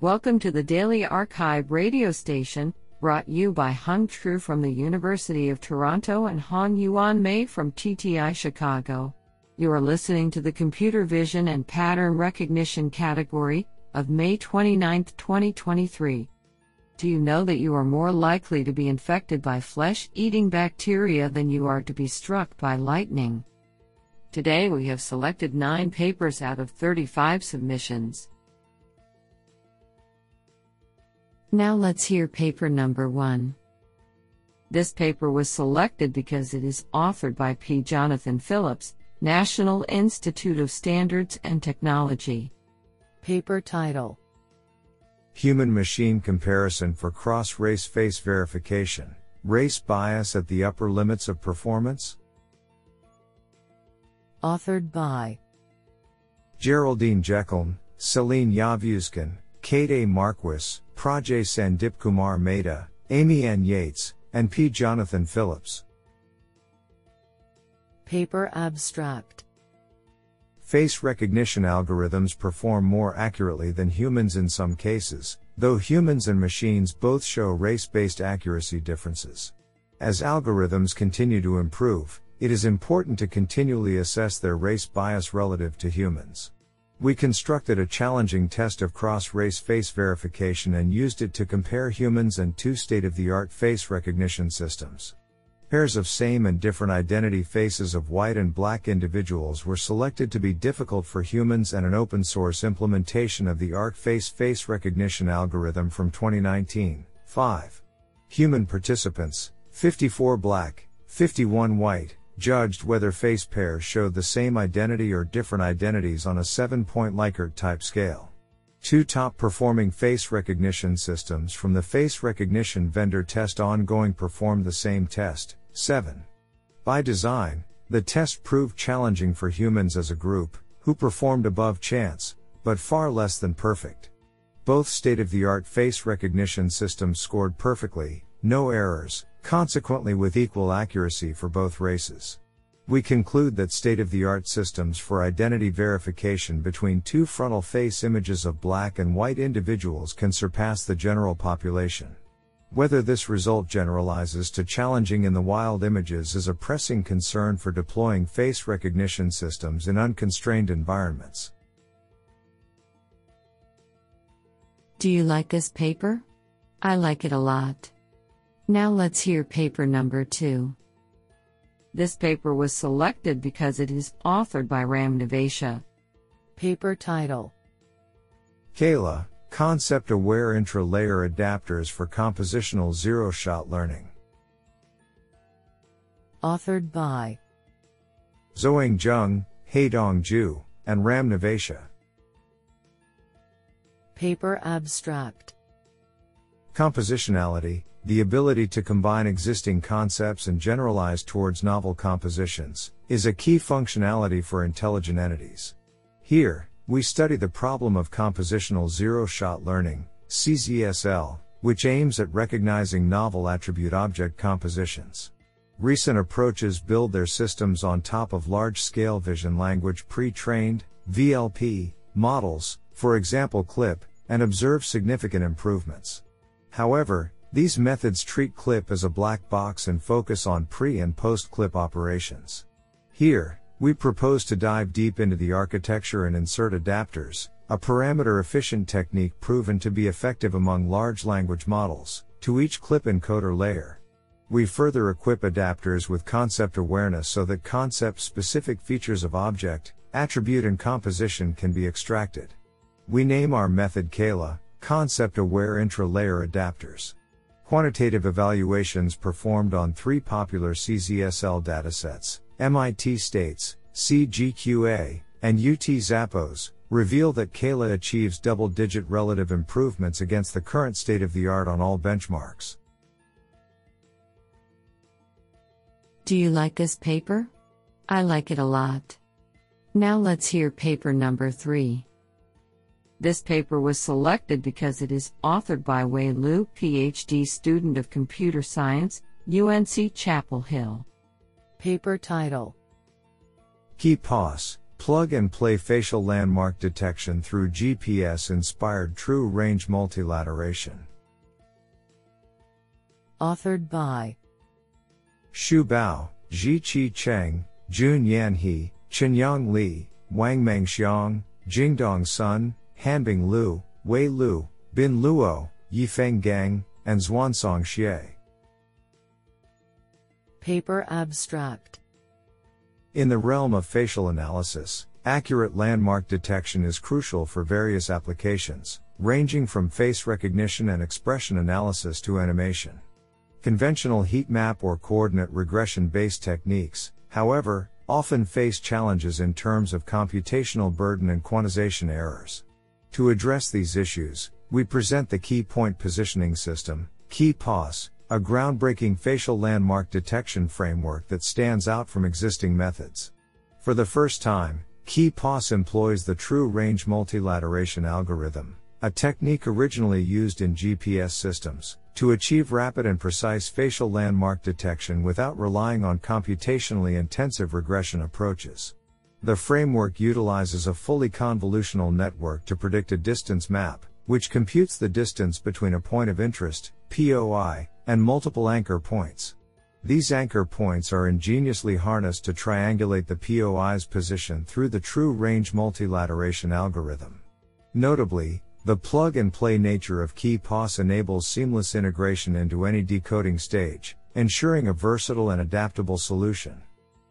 Welcome to the Daily arXiv radio station, brought you by Hung Tru from the University of Toronto and Hong Yuan Mei from TTI Chicago. You are listening to the Computer Vision and Pattern Recognition category of May 29, 2023. Do you know that you are more likely to be infected by flesh eating bacteria than you are to be struck by lightning? Today we have selected 9 papers out of 35 submissions. Now let's hear paper number 1. This paper was selected because it is authored by P. Jonathon Phillips, National Institute of Standards and Technology. Paper title Human machine comparison for cross race face verification. Race bias at the upper limits of performance? Authored by Geraldine Jeckeln, Selin Yavuzkilic, Kate A. Marquis, Prajay Sandip Kumar Mehta, Amy Ann Yates, and P. Jonathon Phillips. Paper Abstract Face recognition algorithms perform more accurately than humans in some cases, though humans and machines both show race based accuracy differences. As algorithms continue to improve, it is important to continually assess their race bias relative to humans. We constructed a challenging test of cross race face verification and used it to compare humans and two state of the art face recognition systems. Pairs of same and different identity faces of white and black individuals were selected to be difficult for humans and an open source implementation of the ArcFace face recognition algorithm from 2019. 5. Human participants, 54 black, 51 white, judged whether face pairs showed the same identity or different identities on a 7 point Likert type scale. Two top performing face recognition systems from the face recognition vendor test ongoing performed the same test, 7. By design, the test proved challenging for humans as a group, who performed above chance, but far less than perfect. Both state of the art face recognition systems scored perfectly, no errors, consequently with equal accuracy for both races. We conclude that state of the art systems for identity verification between two frontal face images of black and white individuals can surpass the general population. Whether this result generalizes to challenging in the wild images is a pressing concern for deploying face recognition systems in unconstrained environments. Do you like this paper? I like it a lot. Now let's hear paper number two. This paper was selected because it is authored by Ram Nevatia. Paper title CAILA, Concept Aware Intra-Layer Adapters for Compositional Zero-Shot Learning. Authored by Zhaoheng Zheng, Haidong Zhu, and Ram Nevatia. Paper Abstract Compositionality, the ability to combine existing concepts and generalize towards novel compositions, is a key functionality for intelligent entities. Here, we study the problem of compositional zero shot learning, CZSL, which aims at recognizing novel attribute object compositions. Recent approaches build their systems on top of large scale vision language pre trained, VLP, models, for example CLIP, and observe significant improvements. However, these methods treat CLIP as a black box and focus on pre and post CLIP operations. Here, we propose to dive deep into the architecture and insert adapters, a parameter efficient technique proven to be effective among large language models, to each CLIP encoder layer. We further equip adapters with concept awareness so that concept specific features of object, attribute, and composition can be extracted. We name our method CAILA, concept aware intra layer adapters. Quantitative evaluations performed on three popular CZSL datasets, MIT States, CGQA, and UT Zappos, reveal that CAILA achieves double digit relative improvements against the current state of the art on all benchmarks. Do you like this paper? I like it a lot. Now let's hear paper number three. This paper was selected because it is authored by Wei Lu, PhD student of computer science, UNC Chapel Hill. Paper title Key POS, Plug and play facial landmark detection through GPS inspired true range multilateration. Authored by Xu Bao, Zhiqi Cheng, Jun Yan He, Qinyang Li, Wangmeng Xiang, Jingdong Sun, Hanbing Lu, Wei Lu, Bin Luo, Yifeng Geng, and Xuansong Xie. Paper Abstract In the realm of facial analysis, accurate landmark detection is crucial for various applications, ranging from face recognition and expression analysis to animation. Conventional heat map or coordinate regression based techniques, however, often face challenges in terms of computational burden and quantization errors. To address these issues, we present the Key Point Positioning System, KeyPOS, a groundbreaking facial landmark detection framework that stands out from existing methods. For the first time, KeyPOS employs the true range multilateration algorithm, a technique originally used in GPS systems, to achieve rapid and precise facial landmark detection without relying on computationally intensive regression approaches. The framework utilizes a fully convolutional network to predict a distance map, which computes the distance between a point of interest, POI, and multiple anchor points. These anchor points are ingeniously harnessed to triangulate the POI's position through the true range multilateration algorithm. Notably, the plug and play nature of Key KeyPOS enables seamless integration into any decoding stage, ensuring a versatile and adaptable solution.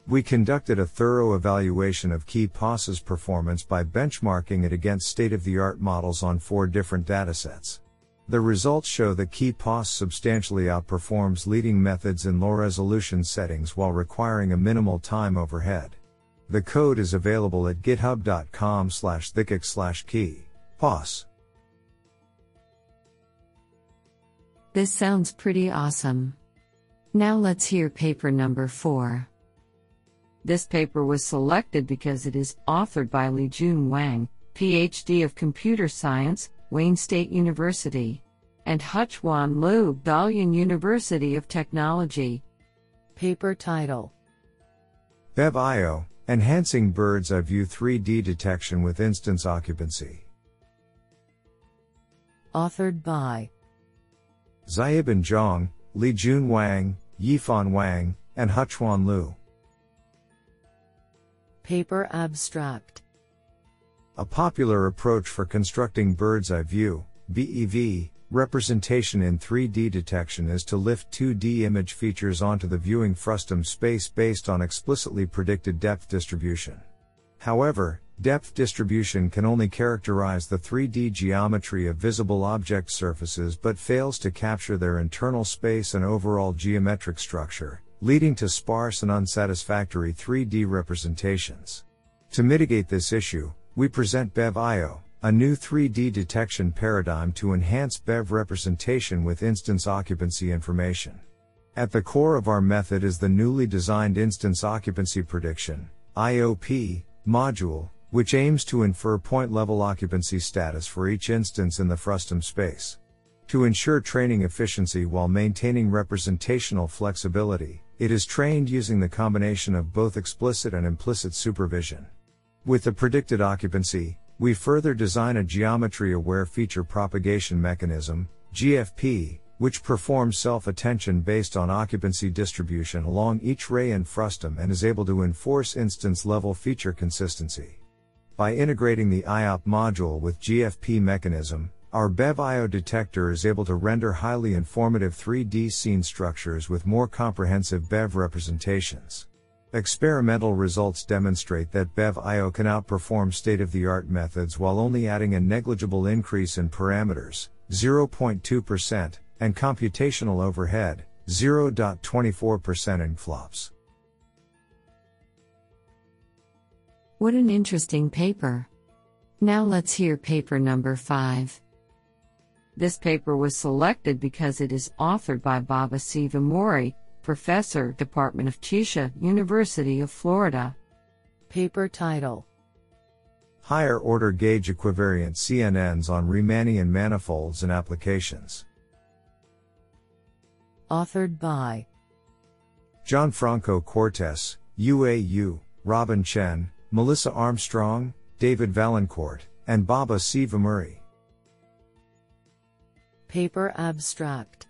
We conducted a thorough evaluation of KeyPOS's performance by benchmarking it against state of the art models on four different datasets. The results show that KeyPOS substantially outperforms leading methods in low resolution settings while requiring a minimal time overhead. The code is available at github.com slash thickix slash key. POS. This sounds pretty awesome. Now let's hear paper number 4. This paper was selected because it is authored by Li Jun Wang, PhD of Computer Science, Wayne State University, and Huchuan Lu, Dalian University of Technology. Paper title BEV-IO, Enhancing Bird's Eye View 3D Detection with Instance Occupancy. Authored by Xiaobin Zhang, Lijun Wang, Yifan Wang, and Huchuan Lu. Paper Abstract A popular approach for constructing bird's eye view, BEV, representation in 3D detection is to lift 2D image features onto the viewing frustum space based on explicitly predicted depth distribution. However, Depth distribution can only characterize the 3D geometry of visible object surfaces but fails to capture their internal space and overall geometric structure, leading to sparse and unsatisfactory 3D representations. To mitigate this issue, we present BEV-IO, a new 3D detection paradigm to enhance BEV representation with instance occupancy information. At the core of our method is the newly designed Instance Occupancy Prediction, IOP, module, which aims to infer point level occupancy status for each instance in the frustum space. To ensure training efficiency while maintaining representational flexibility, it is trained using the combination of both explicit and implicit supervision. With the predicted occupancy, we further design a geometry aware feature propagation mechanism, GFP, which performs self attention based on occupancy distribution along each ray in frustum and is able to enforce instance level feature consistency. By integrating the IOP module with GFP mechanism, our BEV-IO detector is able to render highly informative 3D scene structures with more comprehensive BEV representations. Experimental results demonstrate that BEV-IO can outperform state-of-the-art methods while only adding a negligible increase in parameters, 0.2%, and computational overhead, 0.24% in flops. What an interesting paper. Now let's hear paper number 5. This paper was selected because it is authored by Baba C. Vemuri, Professor, Department of Chisha, University of Florida. Paper title Higher order gauge equivariant CNNs on Riemannian manifolds and applications. Authored by Gianfranco Cortes, UAU, Robin Chen, Melissa Armstrong, David Vaillancourt, and Baba C. Vemuri. Paper Abstract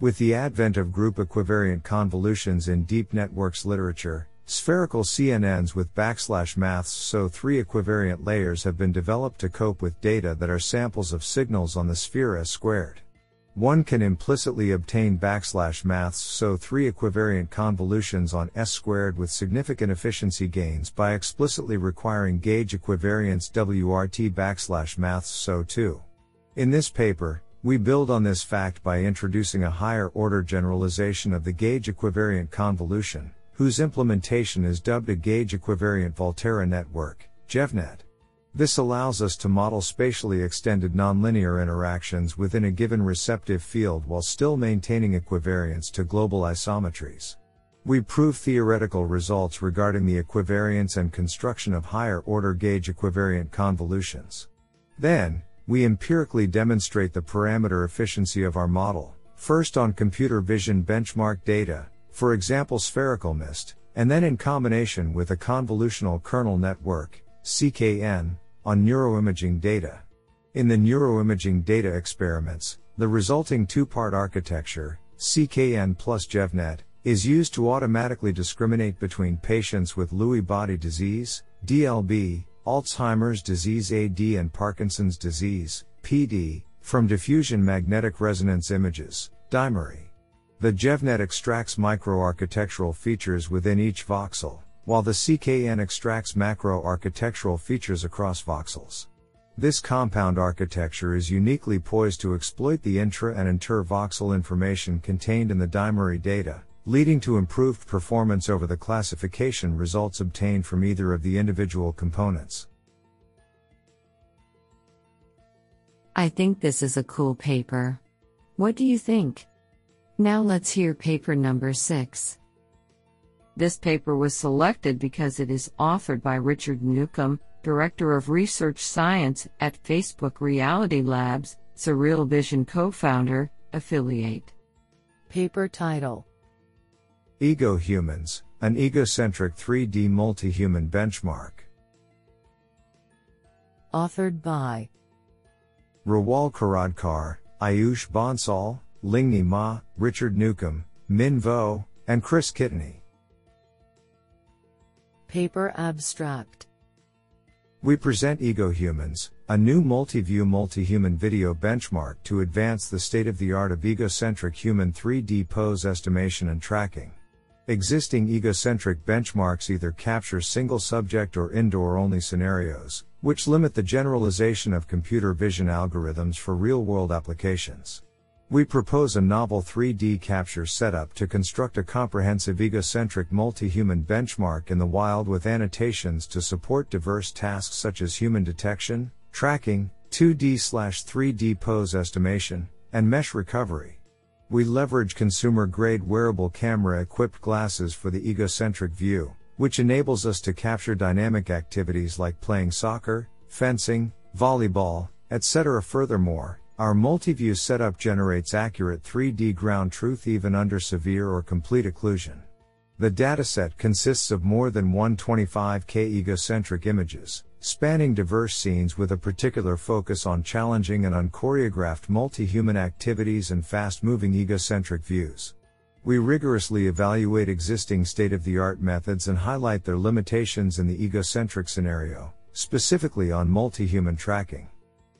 With the advent of group equivariant convolutions in deep networks literature, spherical CNNs with backslash maths so three equivariant layers have been developed to cope with data that are samples of signals on the sphere S squared. One can implicitly obtain backslash maths so three equivariant convolutions on S squared with significant efficiency gains by explicitly requiring gauge equivariance WRT backslash maths so 2. In this paper, we build on this fact by introducing a higher order generalization of the gauge equivariant convolution, whose implementation is dubbed a gauge equivariant Volterra network, GEVNet. This allows us to model spatially extended nonlinear interactions within a given receptive field while still maintaining equivariance to global isometries. We prove theoretical results regarding the equivariance and construction of higher order gauge equivariant convolutions. Then, we empirically demonstrate the parameter efficiency of our model, first on computer vision benchmark data, for example spherical MNIST, and then in combination with a convolutional kernel network, CKN, on neuroimaging data. In the neuroimaging data experiments, the resulting two-part architecture, CKN plus GEVNet, is used to automatically discriminate between patients with Lewy body disease, DLB, Alzheimer's disease AD and Parkinson's disease, PD, from diffusion magnetic resonance images, dMRI. The GEVNet extracts microarchitectural features within each voxel, while the CKN extracts macro-architectural features across voxels. This compound architecture is uniquely poised to exploit the intra and inter-voxel information contained in the dMRI data, leading to improved performance over the classification results obtained from either of the individual components. I think this is a cool paper. What do you think? Now let's hear paper number 6. This paper was selected because it is authored by Richard Newcombe, Director of Research Science at Facebook Reality Labs, Surreal Vision co founder, affiliate. Paper title Ego Humans, an egocentric 3D multi human benchmark. Authored by Rawal Khirodkar, Ayush Bansal, Lingni Ma, Richard Newcombe, Minh Vo, and Kris Kitani. Paper Abstract We present Ego Humans, a new multi-view multi-human video benchmark to advance the state-of-the-art of egocentric human 3D pose estimation and tracking. Existing egocentric benchmarks either capture single subject or indoor only scenarios, which limit the generalization of computer vision algorithms for real world applications. We propose a novel 3D capture setup to construct a comprehensive egocentric multi-human benchmark in the wild with annotations to support diverse tasks such as human detection, tracking, 2D/3D pose estimation, and mesh recovery. We leverage consumer grade wearable camera equipped glasses for the egocentric view, which enables us to capture dynamic activities like playing soccer, fencing, volleyball, etc. Furthermore, our multi-view setup generates accurate 3D ground truth even under severe or complete occlusion. The dataset consists of more than 125k egocentric images, spanning diverse scenes with a particular focus on challenging and unchoreographed multi-human activities and fast-moving egocentric views. We rigorously evaluate existing state-of-the-art methods and highlight their limitations in the egocentric scenario, specifically on multi-human tracking.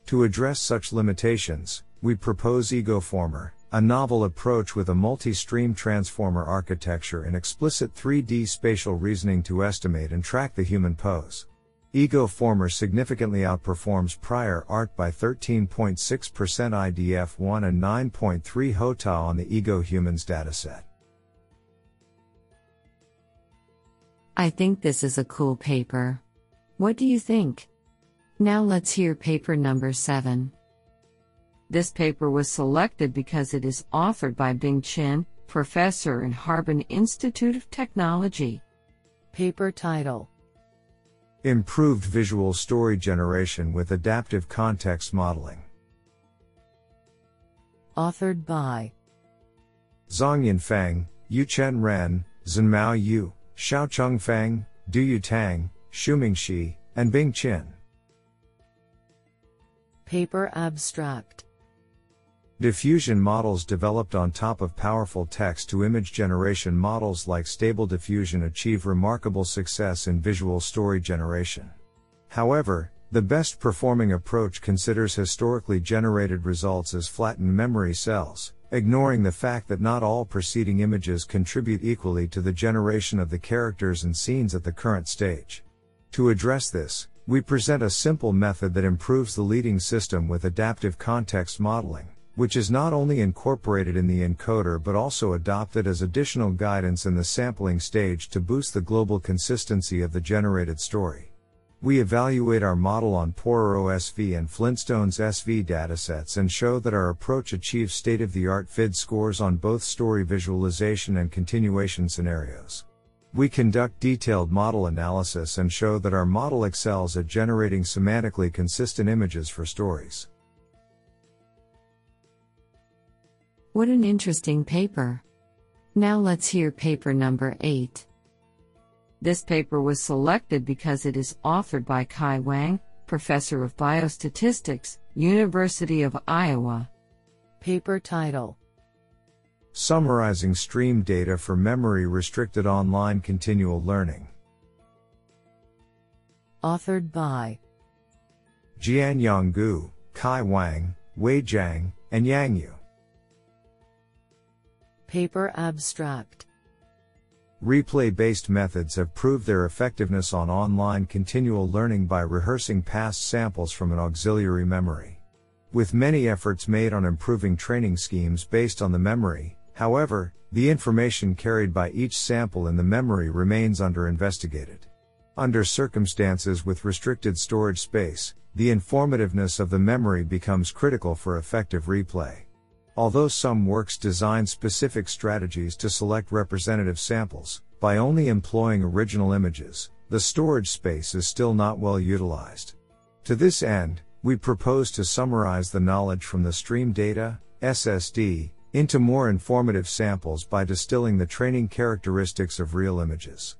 To address such limitations, we propose EgoFormer, a novel approach with a multi-stream transformer architecture and explicit 3D spatial reasoning to estimate and track the human pose. EgoFormer significantly outperforms prior art by 13.6% IDF1 and 9.3 HOTA on the Ego Humans dataset. I think this is a cool paper. What do you think? Now let's hear paper number 7. This paper was selected because it is authored by Bing Qin, professor in Harbin Institute of Technology. Paper title Improved Visual Story Generation with Adaptive Context Modeling. Authored by Zhongyan Feng, Yuchen Ren, Xinmiao Yu, Xiaocheng Feng, Duyu Tang, Shuming Shi, and Bing Qin. Paper Abstract Diffusion models developed on top of powerful text to image generation models like Stable Diffusion achieve remarkable success in visual story generation. However, the best performing approach considers historically generated results as flattened memory cells, ignoring the fact that not all preceding images contribute equally to the generation of the characters and scenes at the current stage. To address this, we present a simple method that improves the leading system with adaptive context modeling, which is not only incorporated in the encoder but also adopted as additional guidance in the sampling stage to boost the global consistency of the generated story. We evaluate our model on Pororo SV and Flintstones SV datasets and show that our approach achieves state of the art FID scores on both story visualization and continuation scenarios. We conduct detailed model analysis and show that our model excels at generating semantically consistent images for stories. What an interesting paper. Now let's hear paper number 8. This paper was selected because it is authored by Kai Wang, Professor of Biostatistics, University of Iowa. Paper title Summarizing stream data for memory restricted online continual learning. Authored by Jianyang Gu, Kai Wang, Wei Zhang, and Yang Yu. Paper Abstract Replay based methods have proved their effectiveness on online continual learning by rehearsing past samples from an auxiliary memory. With many efforts made on improving training schemes based on the memory, However, the information carried by each sample in the memory remains under investigated. Under circumstances with restricted storage space, the informativeness of the memory becomes critical for effective replay. Although some works design specific strategies to select representative samples, by only employing original images, the storage space is still not well utilized. To this end, we propose to summarize the knowledge from the stream data, SSD, into more informative samples by distilling the training characteristics of real images.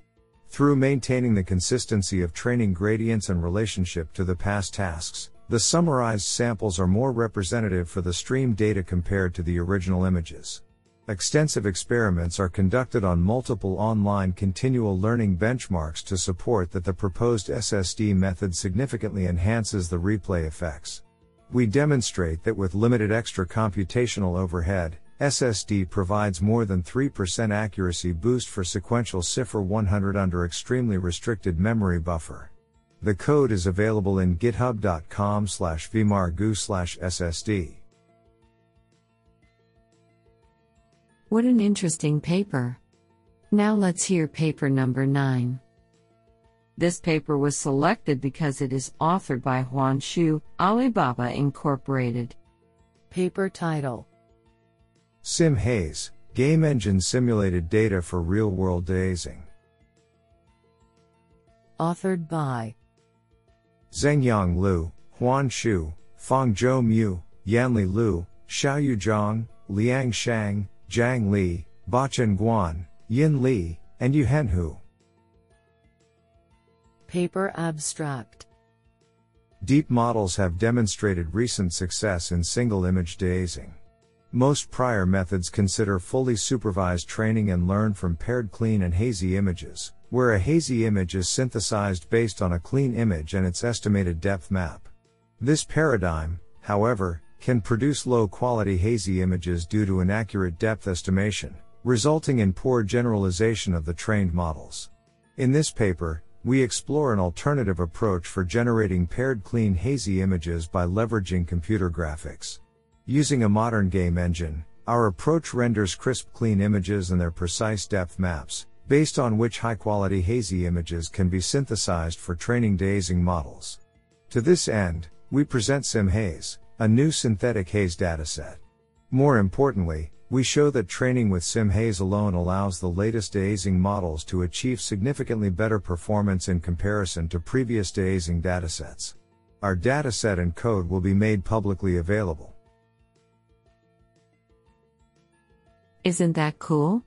Through maintaining the consistency of training gradients and relationship to the past tasks, the summarized samples are more representative for the stream data compared to the original images. Extensive experiments are conducted on multiple online continual learning benchmarks to support that the proposed SSD method significantly enhances the replay effects. We demonstrate that with limited extra computational overhead, SSD provides more than 3% accuracy boost for sequential CIFAR 100 under extremely restricted memory buffer. The code is available in github.com slash vmargu slash ssd. What an interesting paper. Now let's hear paper number 9. This paper was selected because it is authored by Huan Xu, Alibaba Incorporated. Paper title Sim Haze Game Engine Simulated Data for Real World Dehazing. Authored by Zhengyang Liu, Huan Xu, Fangzhou Mu, Yanli Liu, Xiaoyu Zhang, Liang Shang, Zhang Li, Bachen Guan, Yin Li, and Yuhen Hu. Paper Abstract Deep models have demonstrated recent success in single image dehazing. Most prior methods consider fully supervised training and learn from paired clean and hazy images, where a hazy image is synthesized based on a clean image and its estimated depth map. This paradigm, however, can produce low quality hazy images due to inaccurate depth estimation, resulting in poor generalization of the trained models. In this paper, we explore an alternative approach for generating paired clean hazy images by leveraging computer graphics. Using a modern game engine, our approach renders crisp clean images and their precise depth maps, based on which high quality hazy images can be synthesized for training dehazing models. To this end, we present SimHaze, a new synthetic haze dataset. More importantly, we show that training with SimHaze alone allows the latest dehazing models to achieve significantly better performance in comparison to previous dazing datasets. Our dataset and code will be made publicly available. Isn't that cool?